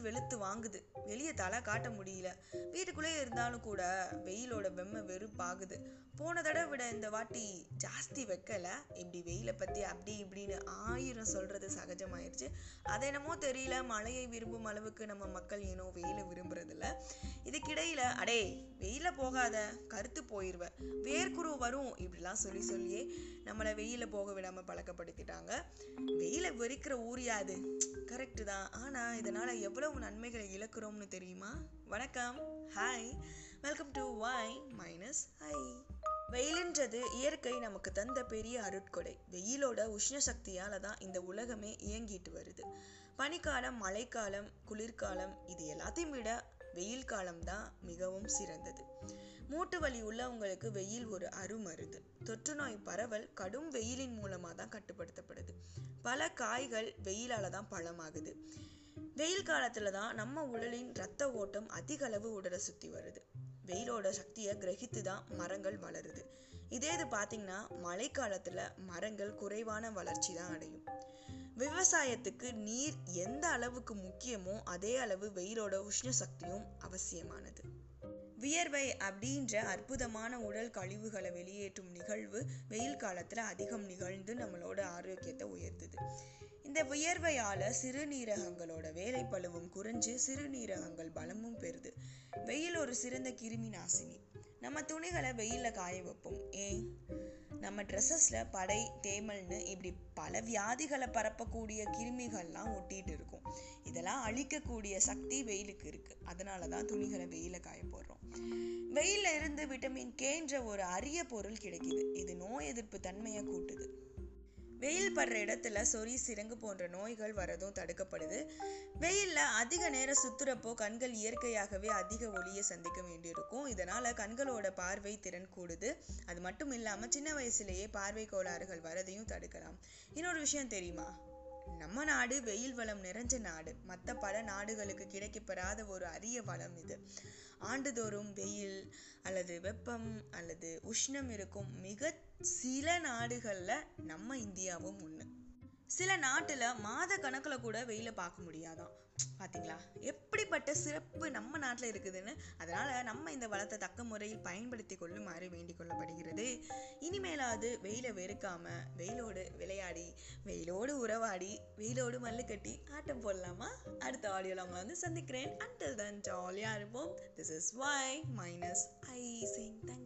வெளுத்து வாங்குது. வெளியே தலை காட்ட முடியல. வீட்டுக்குள்ளே இருந்தாலும் கூட வெயிலோட வெம்மை வெறுப்பாகுது. போன தடவை விட இந்த வாட்டி ஜாஸ்தி வைக்கல. இப்படி வெயிலை பற்றி அப்படி இப்படின்னு ஆயிரம் சொல்கிறது சகஜமாயிருச்சு. அது என்னமோ தெரியல. மழையை விரும்பும் அளவுக்கு நம்ம மக்கள் ஏனோ வெயிலை விரும்புறதில்ல. இதுக்கிடையில் அடே வெயில போகாத கருத்து போயிடுவ வேர்க்குரு வரும் இப்படிலாம் சொல்லி சொல்லியே நம்மளை வெயில போக விடாமல் பழக்கப்படுத்திட்டாங்க. வெயிலை வெறிக்கிற ஊரியாது கரெக்டு தான். ஆனால் இதனால் எவ்வளவு நன்மைகளை இழக்கிறோம்னு தெரியுமா? வணக்கம். Hi welcome to why minus hi வெயிலுன்றது இயற்கை நமக்கு தந்த பெரிய அருட்கொடை. வெயிலோட உஷ்ண சக்தியால தான் இந்த உலகமே இயங்கிட்டு வருது. பனிக்காலம் மழைக்காலம் குளிர்காலம் இது எல்லாத்தையும் விட வெயில் காலம் தான் மிகவும் சிறந்தது. மூட்டு வலி உள்ளவங்களுக்கு வெயில் ஒரு அருமருது தொற்று நோய் பரவல் கடும் வெயிலின் மூலமாக தான் கட்டுப்படுத்தப்படுது. பல காய்கள் வெயிலால தான் பழமாகுது. வெயில் காலத்துல தான் நம்ம உடலின் ரத்த ஓட்டம் அதிக அளவு உடலை சுத்தி வருது. வெயிலோட சக்தியை கிரகித்து தான் மரங்கள் வளருது. இதே இது பார்த்தீங்கன்னா மழைக்காலத்தில் மரங்கள் குறைவான வளர்ச்சி தான் அடையும். விவசாயத்துக்கு நீர் எந்த அளவுக்கு முக்கியமோ அதே அளவு வெயிலோட உஷ்ண சக்தியும் அவசியமானது. வியர்வை அப்படின்ற அற்புதமான உடல் கழிவுகளை வெளியேற்றும் நிகழ்வு வெயில் காலத்துல அதிகம் நிகழ்ந்து நம்மளோட ஆரோக்கியத்தை உயர்த்துது. இந்த வியர்வையால சிறுநீரகங்களோட வேலை பழுவும் குறைஞ்சு சிறுநீரகங்கள் பலமும் பெறுது. வெயில் ஒரு சிறந்த கிருமி நாசினி. நம்ம துணிகளை வெயிலில் காய வைப்போம். ஏன்? நம்ம ட்ரெஸ்ஸஸில் படை தேமல்னு இப்படி பல வியாதிகளை பரப்பக்கூடிய கிருமிகள்லாம் ஒட்டிகிட்டு இருக்கும். இதெல்லாம் அழிக்கக்கூடிய சக்தி வெயிலுக்கு இருக்குது அதனால தான் துணிகளை வெயிலில் காய போடுறோம். வெயில்ல இருந்து விட்டமின் கேன்ற ஒரு அரிய பொருள் கிடைக்குது. இது நோய் எதிர்ப்பு தன்மையை கூட்டுது. வெயில் படுற இடத்துல சொறி சிரங்கு போன்ற நோய்கள் வரதும் தடுக்கப்படுது. வெயிலில் அதிக நேரம் சுத்துறப்போ கண்கள் இயற்கையாகவே அதிக ஒளியை சந்திக்க வேண்டியிருக்கும். இதனால் கண்களோட பார்வை திறன் கூடுது. அது மட்டும் இல்லாமல் சின்ன வயசுலேயே பார்வை கோளாறுகள் வரதையும் தடுக்கலாம். இன்னொரு விஷயம் தெரியுமா? நம்ம நாடு வெயில் வளம் நிறைஞ்ச நாடு. மற்ற பல நாடுகளுக்கு கிடைக்கப்பெறாத ஒரு அரிய வளம் இது. ஆண்டுதோறும் வெயில் அல்லது வெப்பம் அல்லது உஷ்ணம் இருக்கும் மிக சில நாடுகள்ல நம்ம இந்தியாவும் ஒன்று சில நாட்டில் மாத கணக்கில் கூட வெயில பார்க்க முடியாதான். பார்த்தீங்களா எப்படிப்பட்ட சிறப்பு நம்ம நாட்டில் இருக்குதுன்னு அதனால் நம்ம இந்த வளத்தை தக்க முறையில் பயன்படுத்தி கொள்ளுமாறு வேண்டிக் கொள்ளப்படுகிறது. இனிமேலாவது வெயிலை வெறுக்காமல் வெயிலோடு விளையாடி வெயிலோடு உறவாடி வெயிலோடு மல்லு கட்டி ஆட்டம் போடலாமா? அடுத்த ஆடியோவில் உங்களை வந்து சந்திக்கிறேன். அண்டில் தன் ஜாலியாக இருப்போம். This is Y minus I Singh thank you